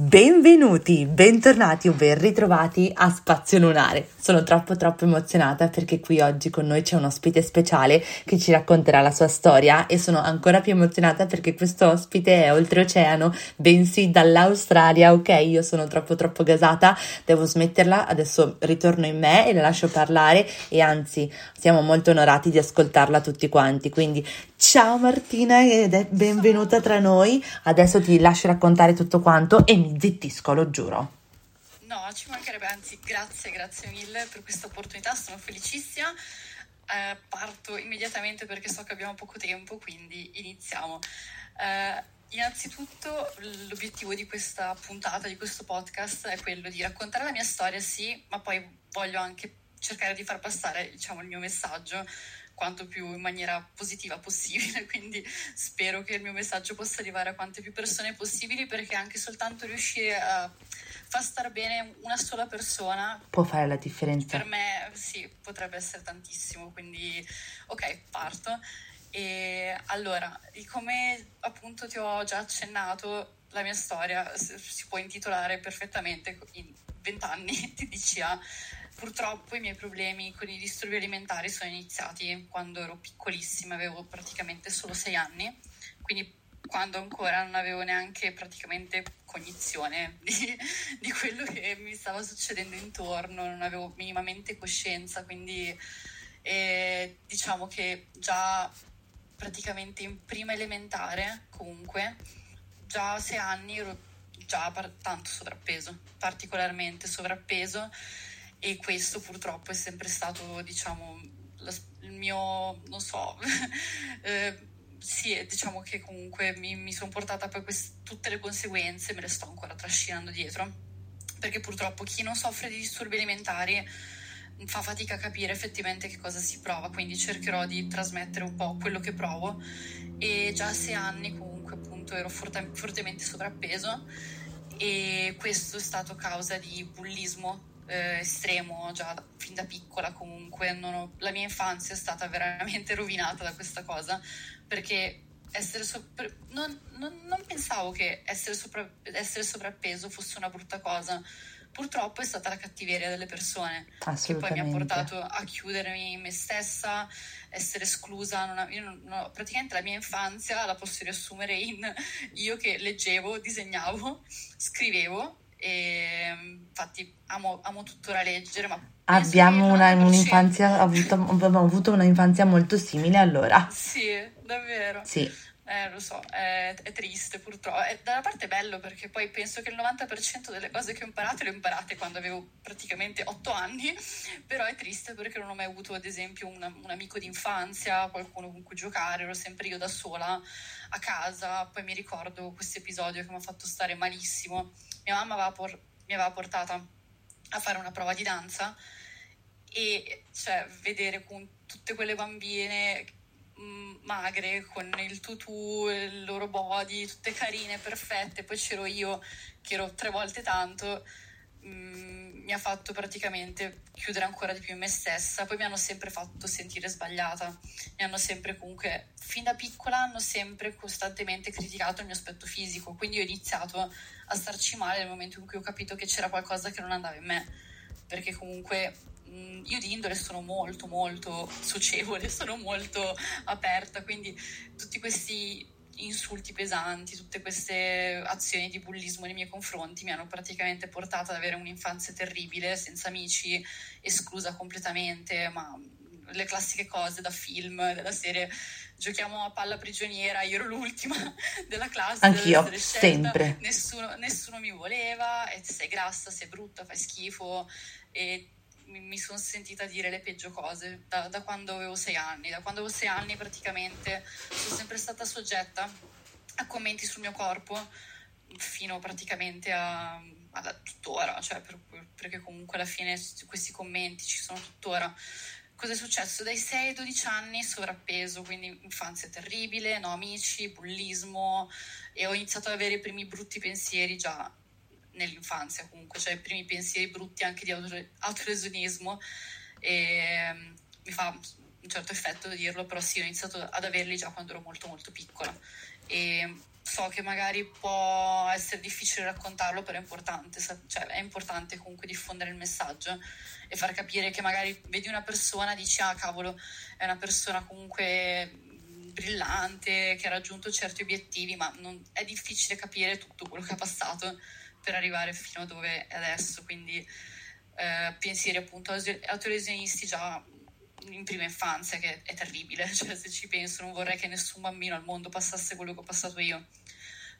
Benvenuti, bentornati o ben ritrovati a Spazio Lunare. Sono troppo troppo emozionata perché qui oggi con noi c'è un ospite speciale che ci racconterà la sua storia e sono ancora più emozionata perché questo ospite è oltreoceano, bensì dall'Australia. Ok, io sono troppo troppo gasata, devo smetterla, adesso ritorno in me e la lascio parlare e anzi siamo molto onorati di ascoltarla tutti quanti. Quindi ciao Martina ed è benvenuta tra noi. Adesso ti lascio raccontare tutto quanto e mi zittisco, lo giuro. No, ci mancherebbe, anzi grazie, grazie mille per questa opportunità, sono felicissima. Eh, parto immediatamente perché so che abbiamo poco tempo, quindi iniziamo. Eh, innanzitutto l'obiettivo di questa puntata, di questo podcast, è quello di raccontare la mia storia, sì, ma poi voglio anche cercare di far passare diciamo, il mio messaggio quanto più in maniera positiva possibile, quindi spero che il mio messaggio possa arrivare a quante più persone possibili perché anche soltanto riuscire a far stare bene una sola persona può fare la differenza. Per me sì, potrebbe essere tantissimo, quindi ok, parto. E allora, come appunto ti ho già accennato, la mia storia si può intitolare perfettamente in vent'anni di DCA Purtroppo i miei problemi con i disturbi alimentari sono iniziati quando ero piccolissima, avevo praticamente solo sei anni, quindi quando ancora non avevo neanche praticamente cognizione di, di quello che mi stava succedendo intorno, non avevo minimamente coscienza, quindi eh, diciamo che già praticamente in prima elementare comunque, già a sei anni ero già tanto sovrappeso, particolarmente sovrappeso e questo purtroppo è sempre stato, diciamo, la, il mio, non so, eh, sì, diciamo che comunque mi, mi sono portata poi quest- tutte le conseguenze, me le sto ancora trascinando dietro, perché purtroppo chi non soffre di disturbi alimentari fa fatica a capire effettivamente che cosa si prova, quindi cercherò di trasmettere un po' quello che provo. E già a sei anni comunque appunto ero forte- fortemente sovrappeso. E questo è stato causa di bullismo eh, estremo già da, fin da piccola comunque. Ho, la mia infanzia è stata veramente rovinata da questa cosa perché essere sopra, non, non, non, pensavo che essere, sopra, essere sovrappeso fosse una brutta cosa. Purtroppo è stata la cattiveria delle persone che poi mi ha portato a chiudermi in me stessa, essere esclusa. Non io non, ho, praticamente la mia infanzia la posso riassumere in io che leggevo, disegnavo, scrivevo e infatti amo, amo tuttora leggere, ma abbiamo una, un'infanzia, avuto, abbiamo avuto una infanzia molto simile allora. Sì, davvero. Sì. Eh, lo so, è, è triste purtroppo. È, da una parte è bello perché poi penso che il 90% delle cose che ho imparato le ho imparate quando avevo praticamente 8 anni, però è triste perché non ho mai avuto ad esempio un, un amico d'infanzia, qualcuno con cui giocare, ero sempre io da sola a casa. Poi mi ricordo questo episodio che mi ha fatto stare malissimo. Mia mamma aveva por- mi aveva portata a fare una prova di danza e cioè, vedere con tutte quelle bambine Mm, magre con il tutù, il loro body, tutte carine, perfette. Poi c'ero io che ero tre volte tanto. Mm, mi ha fatto praticamente chiudere ancora di più in me stessa. Poi mi hanno sempre fatto sentire sbagliata. Mi hanno sempre comunque, fin da piccola, hanno sempre costantemente criticato il mio aspetto fisico. Quindi ho iniziato a starci male nel momento in cui ho capito che c'era qualcosa che non andava in me. Perché comunque Mm, io di indole sono molto molto socievole, sono molto aperta, quindi tutti questi insulti pesanti, tutte queste azioni di bullismo nei miei confronti mi hanno praticamente portato ad avere un'infanzia terribile, senza amici, esclusa completamente, ma le classiche cose da film, della serie giochiamo a palla prigioniera, io ero l'ultima della classe. Anch'io, sempre. Nessuno, nessuno mi voleva, sei grassa, sei brutta, fai schifo e mi, mi sono sentita dire le peggio cose da, da, quando avevo sei anni. Da quando avevo sei anni praticamente sono sempre stata soggetta a commenti sul mio corpo fino praticamente a, a tuttora, cioè per, perché comunque alla fine questi commenti ci sono tuttora. Cosa è successo? Dai 6 ai 12 anni sovrappeso, quindi infanzia terribile, no amici, bullismo e ho iniziato ad avere i primi brutti pensieri già nell'infanzia comunque, cioè i primi pensieri brutti anche di autolesionismo e mm, mi fa un certo effetto dirlo, però sì, ho iniziato ad averli già quando ero molto molto piccola. E so che magari può essere difficile raccontarlo, però è importante, cioè è importante comunque diffondere il messaggio e far capire che magari vedi una persona e dici ah cavolo, è una persona comunque brillante, che ha raggiunto certi obiettivi, ma non, è difficile capire tutto quello che ha passato per arrivare fino a dove è adesso, quindi eh, pensieri appunto autolesionisti già in prima infanzia che è terribile, cioè se ci penso non vorrei che nessun bambino al mondo passasse quello che ho passato io.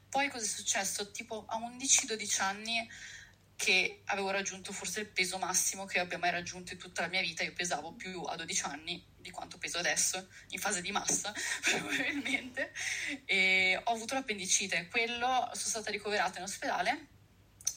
Poi cosa è successo? Tipo a 11-12 anni che avevo raggiunto forse il peso massimo che abbia mai raggiunto in tutta la mia vita, io pesavo più a 12 anni di quanto peso adesso, in fase di massa probabilmente, e ho avuto l'appendicite, quello sono stata ricoverata in ospedale.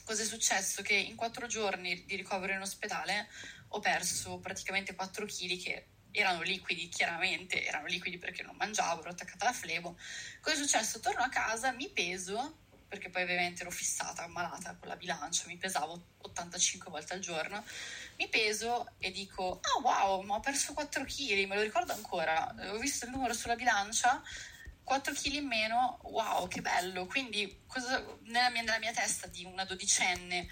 Cosa è successo? Che in quattro giorni di ricovero in ospedale ho perso praticamente 4 kg che erano liquidi, chiaramente erano liquidi perché non mangiavo, ero attaccata alla flebo. Cosa è successo? Torno a casa, mi peso, perché poi ovviamente ero fissata, ammalata con la bilancia, mi pesavo 85 volte al giorno, mi peso e dico, ah oh, wow, ma ho perso 4 kg, me lo ricordo ancora, ho visto il numero sulla bilancia, 4 kg in meno, wow, che bello. Quindi cosa, nella, mia, nella mia testa di una dodicenne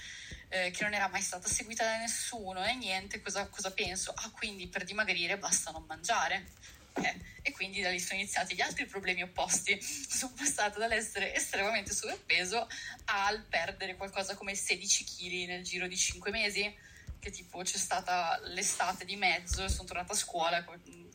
eh, che non era mai stata seguita da nessuno e niente, cosa, cosa penso? Ah, quindi per dimagrire basta non mangiare. Eh, e quindi da lì sono iniziati gli altri problemi opposti. Sono passata dall'essere estremamente sovrappeso al perdere qualcosa come 16 kg nel giro di 5 mesi. Che tipo c'è stata l'estate di mezzo, sono tornata a scuola,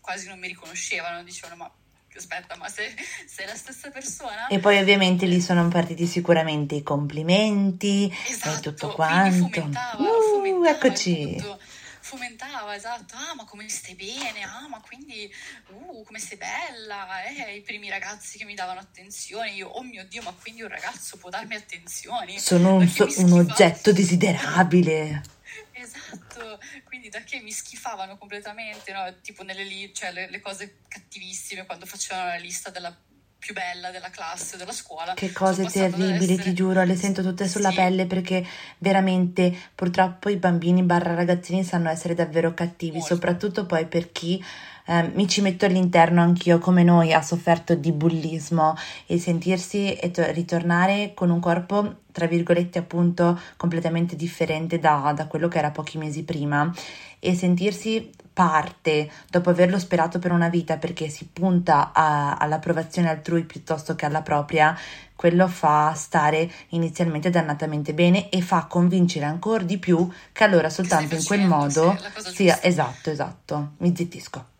quasi non mi riconoscevano, dicevano ma aspetta, ma se sei la stessa persona... E poi ovviamente lì sono partiti sicuramente i complimenti esatto, e tutto quanto. Fomentava, uh, fomentava eccoci. Tutto, fomentava, esatto, ah ma come stai bene, ah ma quindi, uh, come sei bella, eh, i primi ragazzi che mi davano attenzione, io, oh mio Dio, ma quindi un ragazzo può darmi attenzioni? Sono un, so, un oggetto desiderabile. Esatto, quindi da che mi schifavano completamente, no? tipo nelle li- cioè le, le cose cattivissime quando facevano la lista della più bella della classe, della scuola. Che cose terribili, essere... ti giuro, le sento tutte sulla sì. pelle perché veramente purtroppo i bambini barra ragazzini sanno essere davvero cattivi, Molto. soprattutto poi per chi eh, mi ci metto all'interno anch'io come noi ha sofferto di bullismo e sentirsi e to- ritornare con un corpo tra virgolette appunto completamente differente da, da quello che era pochi mesi prima e sentirsi parte dopo averlo sperato per una vita perché si punta a, all'approvazione altrui piuttosto che alla propria, quello fa stare inizialmente dannatamente bene e fa convincere ancora di più che allora soltanto in quel modo sia esatto, esatto. Mi zittisco.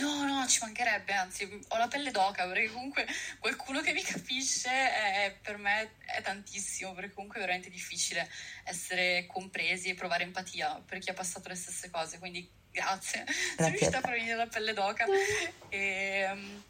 No, no, ci mancherebbe, anzi ho la pelle d'oca perché comunque qualcuno che mi capisce è, per me è tantissimo, perché comunque è veramente difficile essere compresi e provare empatia per chi ha passato le stesse cose, quindi grazie, grazie. sono riuscita a farmi la pelle d'oca. E, ehm,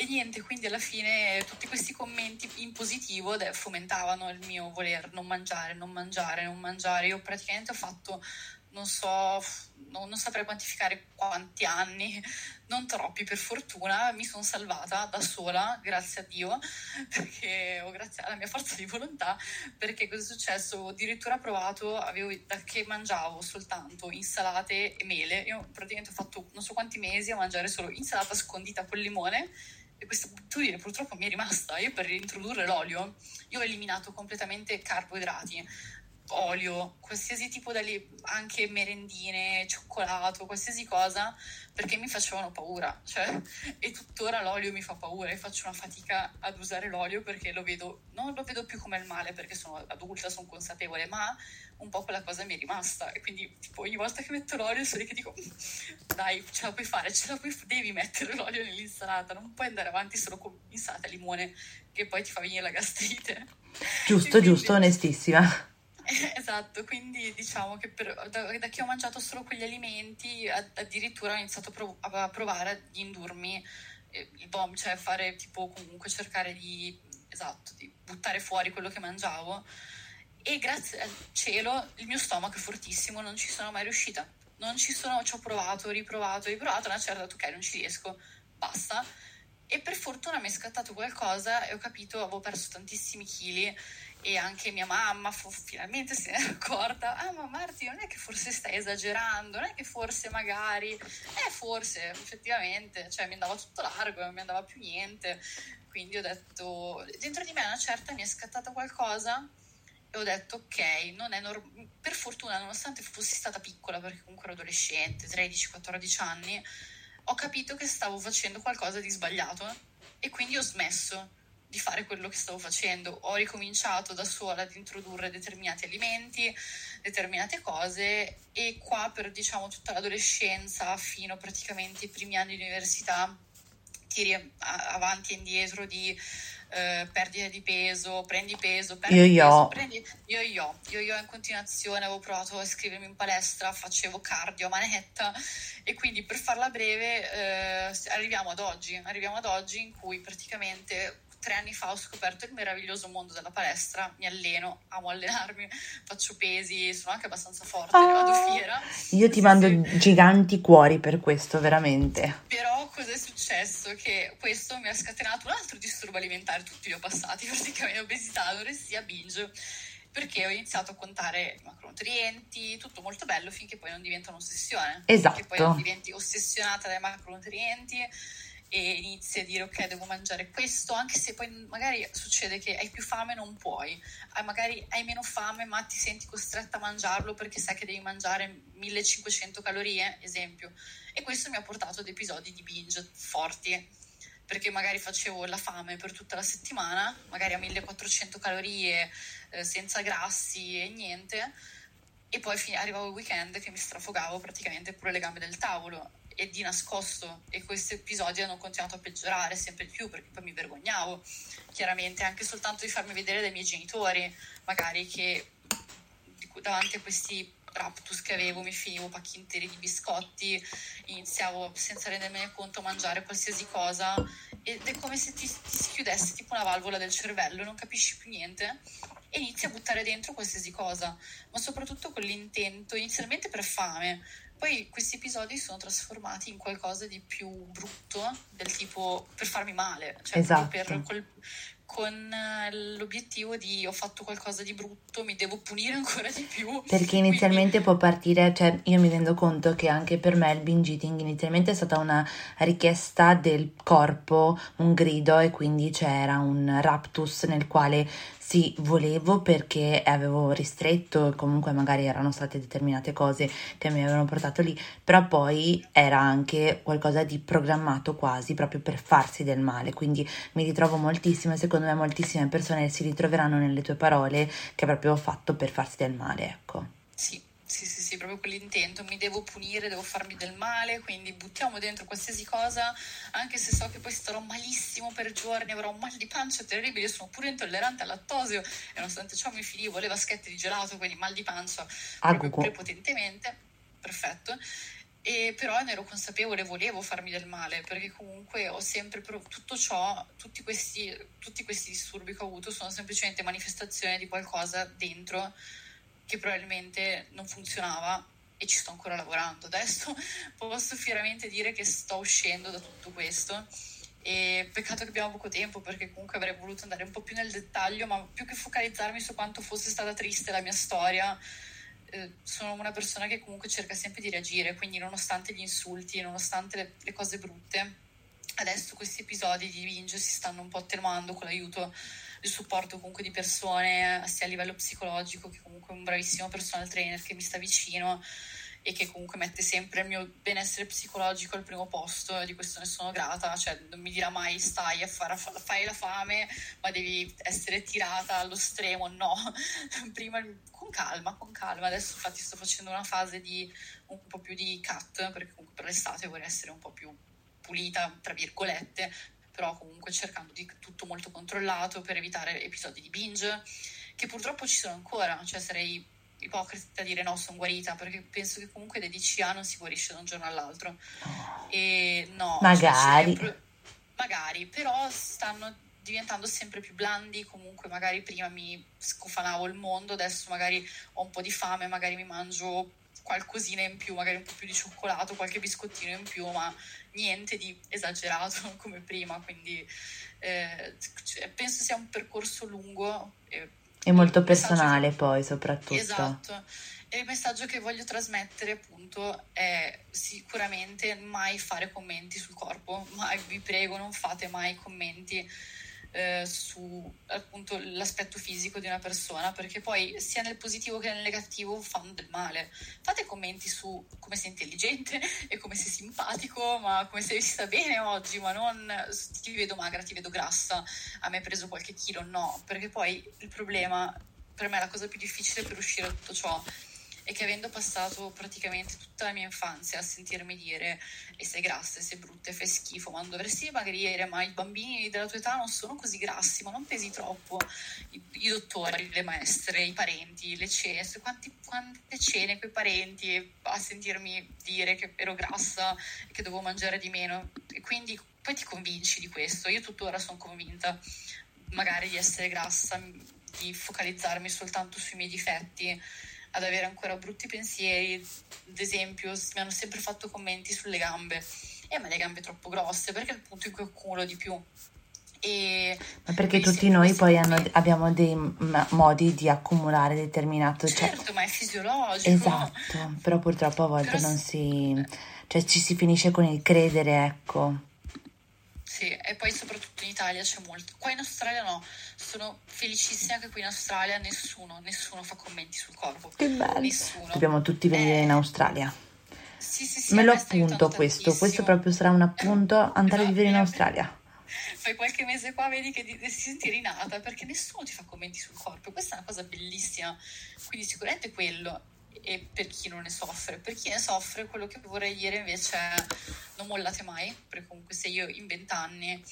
e niente, quindi alla fine tutti questi commenti in positivo fomentavano il mio voler non mangiare, non mangiare, non mangiare. Io praticamente ho fatto non so, non, non, saprei quantificare quanti anni, non troppi per fortuna, mi sono salvata da sola, grazie a Dio, perché, o grazie alla mia forza di volontà, perché cosa è successo? Ho addirittura provato, avevo, da che mangiavo soltanto insalate e mele, io praticamente ho fatto non so quanti mesi a mangiare solo insalata scondita con limone, e questa abitudine purtroppo mi è rimasta. Io per reintrodurre l'olio, io ho eliminato completamente carboidrati, olio, qualsiasi tipo di anche merendine, cioccolato, qualsiasi cosa, perché mi facevano paura, cioè, e tuttora l'olio mi fa paura e faccio una fatica ad usare l'olio perché lo vedo, non lo vedo più come il male perché sono adulta, sono consapevole, ma un po' quella cosa mi è rimasta e quindi tipo ogni volta che metto l'olio sono lì che dico dai ce la puoi fare, ce la puoi devi mettere l'olio nell'insalata, non puoi andare avanti solo con insalata e limone che poi ti fa venire la gastrite. Giusto, quindi, giusto, onestissima. Esatto, quindi diciamo che per, da, da, che ho mangiato solo quegli alimenti addirittura ho iniziato prov- a provare ad indurmi eh, il bomb, cioè fare tipo comunque cercare di esatto, di buttare fuori quello che mangiavo e grazie al cielo il mio stomaco è fortissimo, non ci sono mai riuscita. Non ci sono, ci ho provato, riprovato, riprovato, una certa ok, non ci riesco, basta. E per fortuna mi è scattato qualcosa e ho capito, avevo perso tantissimi chili e anche mia mamma fu, finalmente se ne è accorta, ah ma Marti non è che forse stai esagerando, non è che forse magari, eh forse effettivamente, cioè mi andava tutto largo, non mi andava più niente, quindi ho detto, dentro di me una certa mi è scattato qualcosa? E ho detto ok, non è normale, per fortuna nonostante fossi stata piccola perché comunque ero adolescente, 13-14 anni, ho capito che stavo facendo qualcosa di sbagliato e quindi ho smesso di fare quello che stavo facendo. Ho ricominciato da sola ad introdurre determinati alimenti, determinate cose e qua per diciamo tutta l'adolescenza fino praticamente ai primi anni di università tiri avanti e indietro di eh, perdita di peso, prendi peso, perdi io peso, io. prendi io io, io io in continuazione avevo provato a iscrivermi in palestra, facevo cardio a manetta e quindi per farla breve eh, arriviamo ad oggi, arriviamo ad oggi in cui praticamente tre anni fa ho scoperto il meraviglioso mondo della palestra, mi alleno, amo allenarmi, faccio pesi, sono anche abbastanza forte, oh, vado fiera. Io ti mando sì. giganti cuori per questo, veramente. Però cosa è successo? Che questo mi ha scatenato un altro disturbo alimentare, tutti li ho passati, praticamente obesità, anoressia, binge perché ho iniziato a contare i macronutrienti, tutto molto bello finché poi non diventa un'ossessione. Esatto. Finché poi non diventi ossessionata dai macronutrienti e inizi a dire ok devo mangiare questo anche se poi magari succede che hai più fame non puoi. Magari hai meno fame ma ti senti costretta a mangiarlo perché sai che devi mangiare 1500 calorie esempio. E questo mi ha portato ad episodi di binge forti perché magari facevo la fame per tutta la settimana magari a 1400 calorie eh, senza grassi e niente e poi arrivavo il weekend che mi strafogavo praticamente pure le gambe del tavolo e di nascosto e questi episodi hanno continuato a peggiorare sempre di più perché poi mi vergognavo chiaramente anche soltanto di farmi vedere dai miei genitori magari che davanti a questi raptus che avevo mi finivo pacchi interi di biscotti iniziavo senza rendermene conto a mangiare qualsiasi cosa ed è come se ti, ti si chiudesse tipo una valvola del cervello non capisci più niente e inizi a buttare dentro qualsiasi cosa ma soprattutto con l'intento inizialmente per fame poi questi episodi sono trasformati in qualcosa di più brutto, del tipo per farmi male, cioè esatto. per, col, con eh, l'obiettivo di ho fatto qualcosa di brutto, mi devo punire ancora di più. Perché inizialmente quindi... può partire, cioè io mi rendo conto che anche per me il binge eating inizialmente è stata una richiesta del corpo, un grido e quindi c'era un raptus nel quale sì, volevo perché avevo ristretto e comunque magari erano state determinate cose che mi avevano portato lì, però poi era anche qualcosa di programmato quasi proprio per farsi del male, quindi mi ritrovo moltissimo e secondo me moltissime persone si ritroveranno nelle tue parole che proprio fatto per farsi del male, ecco. Sì, sì, sì, sì, proprio quell'intento, mi devo punire, devo farmi del male, quindi buttiamo dentro qualsiasi cosa, anche se so che poi starò malissimo per giorni, avrò un mal di pancia terribile, sono pure intollerante al lattosio e nonostante ciò mi finivo le vaschette di gelato, quindi mal di pancia ah, proprio prepotentemente, perfetto. E però ne ero consapevole, volevo farmi del male perché comunque ho sempre prov- tutto ciò, tutti questi, tutti questi disturbi che ho avuto sono semplicemente manifestazioni di qualcosa dentro che probabilmente non funzionava e ci sto ancora lavorando. Adesso posso fieramente dire che sto uscendo da tutto questo e peccato che abbiamo poco tempo perché comunque avrei voluto andare un po' più nel dettaglio, ma più che focalizzarmi su quanto fosse stata triste la mia storia, eh, sono una persona che comunque cerca sempre di reagire, quindi nonostante gli insulti, nonostante le, le cose brutte, adesso questi episodi di binge si stanno un po' attenuando con l'aiuto il supporto comunque di persone sia a livello psicologico che comunque un bravissimo personal trainer che mi sta vicino e che comunque mette sempre il mio benessere psicologico al primo posto, di questo ne sono grata, cioè non mi dirà mai stai a fare, fai la fame ma devi essere tirata allo stremo, no, prima con calma, con calma, adesso infatti sto facendo una fase di un po' più di cut perché comunque per l'estate vorrei essere un po' più pulita, tra virgolette, però comunque cercando di tutto molto controllato per evitare episodi di binge, che purtroppo ci sono ancora, cioè sarei ipocrita a dire no, sono guarita, perché penso che comunque dai DCA non si guarisce da un giorno all'altro. E no, magari. Cioè, magari, però stanno diventando sempre più blandi, comunque magari prima mi scofanavo il mondo, adesso magari ho un po' di fame, magari mi mangio qualcosina in più, magari un po' più di cioccolato, qualche biscottino in più, ma niente di esagerato come prima, quindi eh, penso sia un percorso lungo. E, e molto personale che... poi soprattutto. Esatto. E il messaggio che voglio trasmettere appunto è sicuramente mai fare commenti sul corpo, mai, vi prego non fate mai commenti eh, su appunto l'aspetto fisico di una persona perché poi sia nel positivo che nel negativo fanno del male. Fate commenti su come sei intelligente e come sei simpatico ma come sei sta bene oggi ma non ti vedo magra ti vedo grassa. A me hai preso qualche chilo no. Perché poi il problema per me la cosa più difficile per uscire da tutto ciò e che avendo passato praticamente tutta la mia infanzia a sentirmi dire e sei grassa, e sei brutta, e fai schifo, ma non dovresti dimagrire, ma i bambini della tua età non sono così grassi, ma non pesi troppo, i, i dottori, le maestre, i parenti, le cene, quanti, quante cene quei parenti a sentirmi dire che ero grassa e che dovevo mangiare di meno. E quindi poi ti convinci di questo, io tuttora sono convinta magari di essere grassa, di focalizzarmi soltanto sui miei difetti ad avere ancora brutti pensieri. Ad esempio, mi hanno sempre fatto commenti sulle gambe e a me le gambe troppo grosse perché è il punto in cui accumulo di più. E Ma perché tutti noi poi hanno, abbiamo dei modi di accumulare determinato... Cioè certo, cioè... ma è fisiologico. Esatto, però purtroppo a volte però... non si... cioè ci si finisce con il credere, ecco. Sì, e poi soprattutto in Italia c'è molto. Qua in Australia no, sono felicissima che qui in Australia nessuno, nessuno fa commenti sul corpo. Che bello. Nessuno. Dobbiamo tutti venire eh, in Australia. Sì, sì, sì. Me lo appunto questo, tantissimo. questo proprio sarà un appunto, andare no, a vivere in Australia. Fai qualche mese qua, vedi che ti, ti senti rinata perché nessuno ti fa commenti sul corpo. Questa è una cosa bellissima. Quindi sicuramente quello e per chi non ne soffre. Per chi ne soffre, quello che vorrei dire invece è non mollate mai, perché comunque se io in vent'anni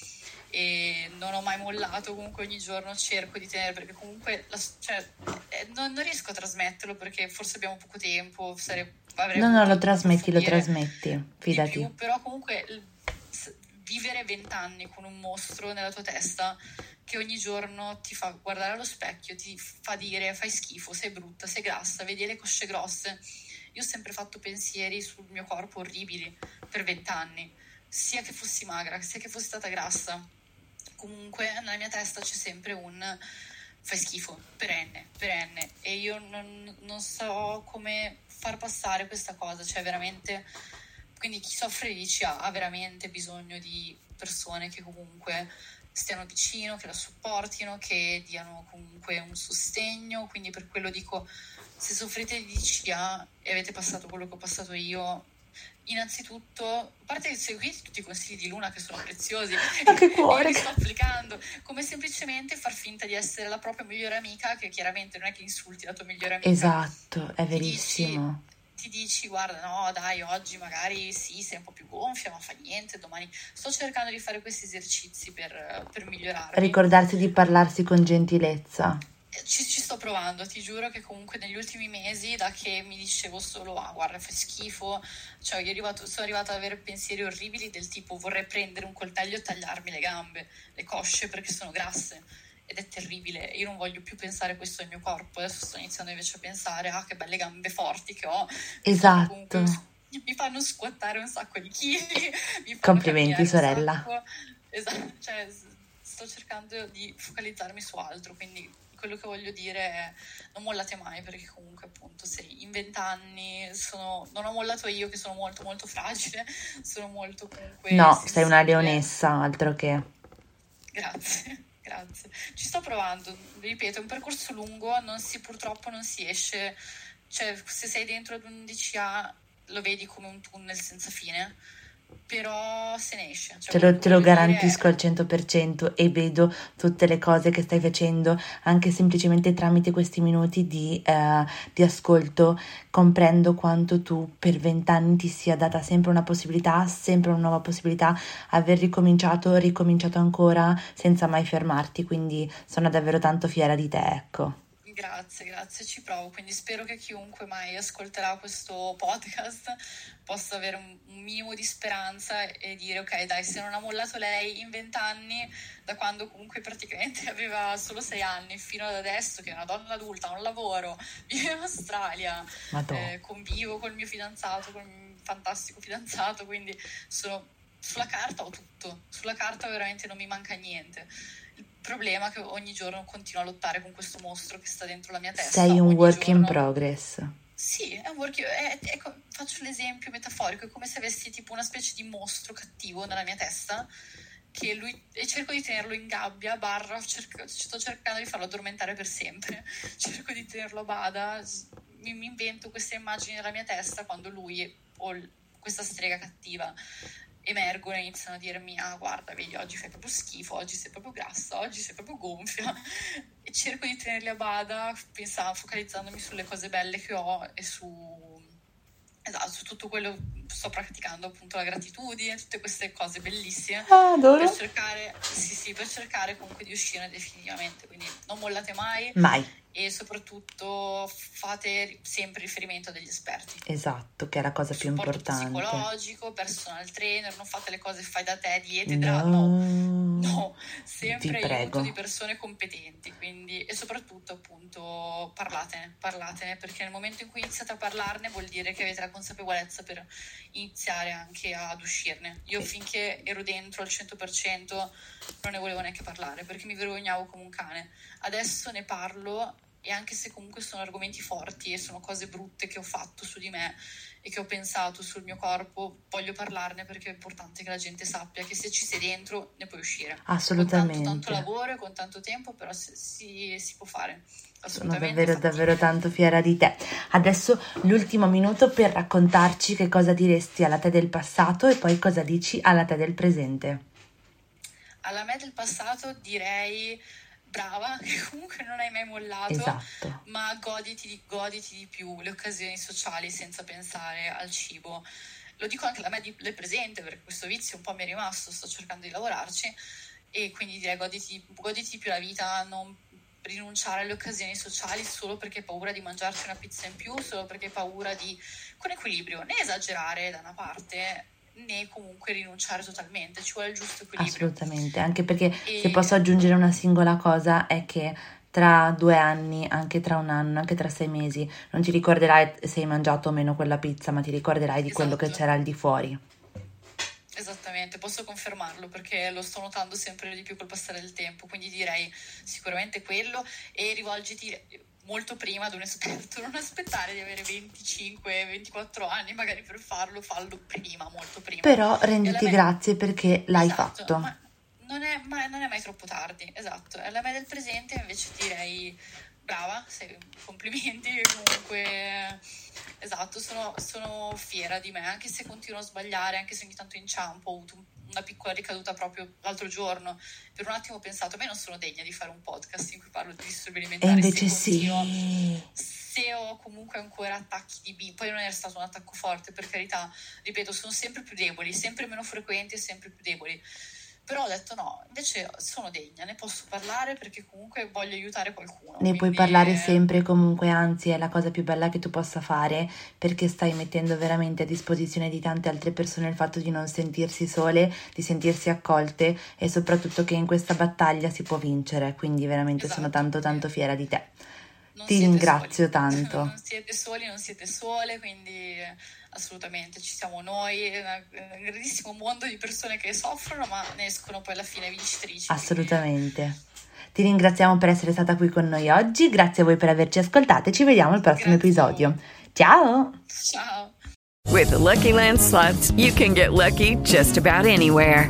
e non ho mai mollato, comunque ogni giorno cerco di tenere, perché comunque la, cioè, eh, non, non, riesco a trasmetterlo perché forse abbiamo poco tempo. Sare, no, no, lo trasmetti, lo trasmetti, fidati. Più, però comunque vivere vent'anni con un mostro nella tua testa che ogni giorno ti fa guardare allo specchio, ti fa dire fai schifo, sei brutta, sei grassa, vedi le cosce grosse. Io ho sempre fatto pensieri sul mio corpo orribili per vent'anni, sia che fossi magra, sia che fossi stata grassa. Comunque nella mia testa c'è sempre un fai schifo, perenne, perenne. E io non, non so come far passare questa cosa, cioè veramente... Quindi chi soffre di CA ha veramente bisogno di persone che comunque stiano vicino, che la supportino, che diano comunque un sostegno. Quindi per quello dico, se soffrite di DCA e avete passato quello che ho passato io, innanzitutto, a parte che seguite tutti i consigli di Luna che sono preziosi Ma che cuore. li sto applicando, come semplicemente far finta di essere la propria migliore amica, che chiaramente non è che insulti la tua migliore amica. Esatto, è verissimo. Dici, ti dici guarda no dai oggi magari sì sei un po' più gonfia ma fa niente domani sto cercando di fare questi esercizi per, per migliorare ricordarsi di parlarsi con gentilezza. Eh, ci, ci, sto provando, ti giuro che comunque negli ultimi mesi, da che mi dicevo solo, ah guarda fai schifo, cioè io arrivato, sono arrivata ad avere pensieri orribili del tipo vorrei prendere un coltello e tagliarmi le gambe, le cosce perché sono grasse ed è terribile. Io non voglio più pensare questo al mio corpo, adesso sto iniziando invece a pensare, ah che belle gambe forti che ho. Esatto. Comunque, mi fanno squattare un sacco di chili. Complimenti sorella. Esatto, cioè sto cercando di focalizzarmi su altro, quindi quello che voglio dire è non mollate mai perché comunque appunto sei in vent'anni sono, non ho mollato io che sono molto molto fragile sono molto comunque no sei una leonessa altro che grazie Grazie. Ci sto provando, ripeto, è un percorso lungo, non si, purtroppo non si esce, cioè se sei dentro ad un DCA lo vedi come un tunnel senza fine però se ne esce. Cioè, te lo, te lo garantisco al 100% e vedo tutte le cose che stai facendo anche semplicemente tramite questi minuti di, eh, di ascolto. Comprendo quanto tu per vent'anni ti sia data sempre una possibilità, sempre una nuova possibilità, aver ricominciato, ricominciato ancora senza mai fermarti, quindi sono davvero tanto fiera di te, ecco. Grazie, grazie, ci provo. Quindi spero che chiunque mai ascolterà questo podcast possa avere un, un minimo di speranza e dire ok, dai, se non ha mollato lei in vent'anni, da quando comunque praticamente aveva solo sei anni, fino ad adesso che è una donna adulta, ha un lavoro, vive in Australia, eh, convivo col mio fidanzato, con il mio fantastico fidanzato, quindi sono sulla carta ho tutto, sulla carta veramente non mi manca niente problema è che ogni giorno continuo a lottare con questo mostro che sta dentro la mia testa. Sei un work giorno... in progress. Sì, è un work è, è, faccio l'esempio metaforico, è come se avessi tipo una specie di mostro cattivo nella mia testa che lui, e cerco di tenerlo in gabbia, barra, cerco, sto cercando di farlo addormentare per sempre, cerco di tenerlo a bada, mi, mi invento queste immagini nella mia testa quando lui o questa strega cattiva emergono e iniziano a dirmi ah guarda vedi oggi fai proprio schifo, oggi sei proprio grassa, oggi sei proprio gonfia. E cerco di tenerli a bada pensando, focalizzandomi sulle cose belle che ho e su, esatto, su tutto quello sto praticando appunto la gratitudine, tutte queste cose bellissime ah, per cercare, sì, sì, per cercare comunque di uscire definitivamente quindi non mollate mai mai. e soprattutto fate sempre riferimento a degli esperti. Esatto, che è la cosa più importante. psicologico, personal trainer, non fate le cose fai da te, diete, no, no, no sempre aiuto di persone competenti, quindi e soprattutto appunto parlatene, parlatene, perché nel momento in cui iniziate a parlarne vuol dire che avete la consapevolezza per iniziare anche ad uscirne. Io finché ero dentro al 100% non ne volevo neanche parlare, perché mi vergognavo come un cane. Adesso ne parlo e anche se comunque sono argomenti forti e sono cose brutte che ho fatto su di me e che ho pensato sul mio corpo, voglio parlarne perché è importante che la gente sappia che se ci sei dentro ne puoi uscire. Assolutamente. Con tanto, tanto lavoro e con tanto tempo, però si, si, può fare. Sono davvero, davvero tanto fiera di te. Adesso l'ultimo minuto per raccontarci che cosa diresti alla te del passato e poi cosa dici alla te del presente. Alla me del passato direi brava, che comunque non hai mai mollato, esatto. ma goditi, goditi di più le occasioni sociali senza pensare al cibo. Lo dico anche alla me del presente perché questo vizio un po' mi è rimasto, sto cercando di lavorarci e quindi direi goditi, goditi più la vita, non rinunciare alle occasioni sociali solo perché hai paura di mangiarti una pizza in più, solo perché hai paura di... con equilibrio, né esagerare da una parte né comunque rinunciare totalmente, ci vuole il giusto equilibrio. Assolutamente, anche perché e... se posso aggiungere una singola cosa è che tra due anni, anche tra un anno, anche tra sei mesi, non ti ricorderai se hai mangiato o meno quella pizza, ma ti ricorderai di esatto. quello che esatto. c'era al di fuori. Esattamente, posso confermarlo perché lo sto notando sempre di più col passare del tempo, quindi direi sicuramente quello e rivolgiti molto prima ad un esperto, non aspettare di avere 25-24 anni magari per farlo, fallo prima, molto prima. Però renditi me... grazie perché l'hai esatto, fatto. Ma non è, ma non è mai troppo tardi, esatto. Alla me del presente invece direi brava, sei, complimenti, comunque esatto, sono, sono, fiera di me, anche se continuo a sbagliare, anche se ogni tanto inciampo, ho avuto un una piccola ricaduta proprio l'altro giorno. Per un attimo ho pensato, a me non sono degna di fare un podcast in cui parlo di disturbi alimentari. E invece sì. Se ho comunque ancora attacchi di B, poi non era stato un attacco forte, per carità, ripeto, sono sempre più deboli, sempre meno frequenti e sempre più deboli però ho detto no, invece sono degna, ne posso parlare perché comunque voglio aiutare qualcuno. Ne quindi... puoi parlare sempre comunque, anzi è la cosa più bella che tu possa fare perché stai mettendo veramente a disposizione di tante altre persone il fatto di non sentirsi sole, di sentirsi accolte e soprattutto che in questa battaglia si può vincere, quindi veramente esatto, sono tanto tanto fiera di te. Ti ringrazio soli. tanto. non siete soli, non siete sole, quindi assolutamente ci siamo noi, un grandissimo mondo di persone che soffrono, ma ne escono poi alla fine vincitrici. Assolutamente. Ti ringraziamo per essere stata qui con noi oggi, grazie a voi per averci ascoltato e ci vediamo al prossimo grazie episodio. Ciao! Ciao! With the Lucky Land slots, you can get lucky just about anywhere.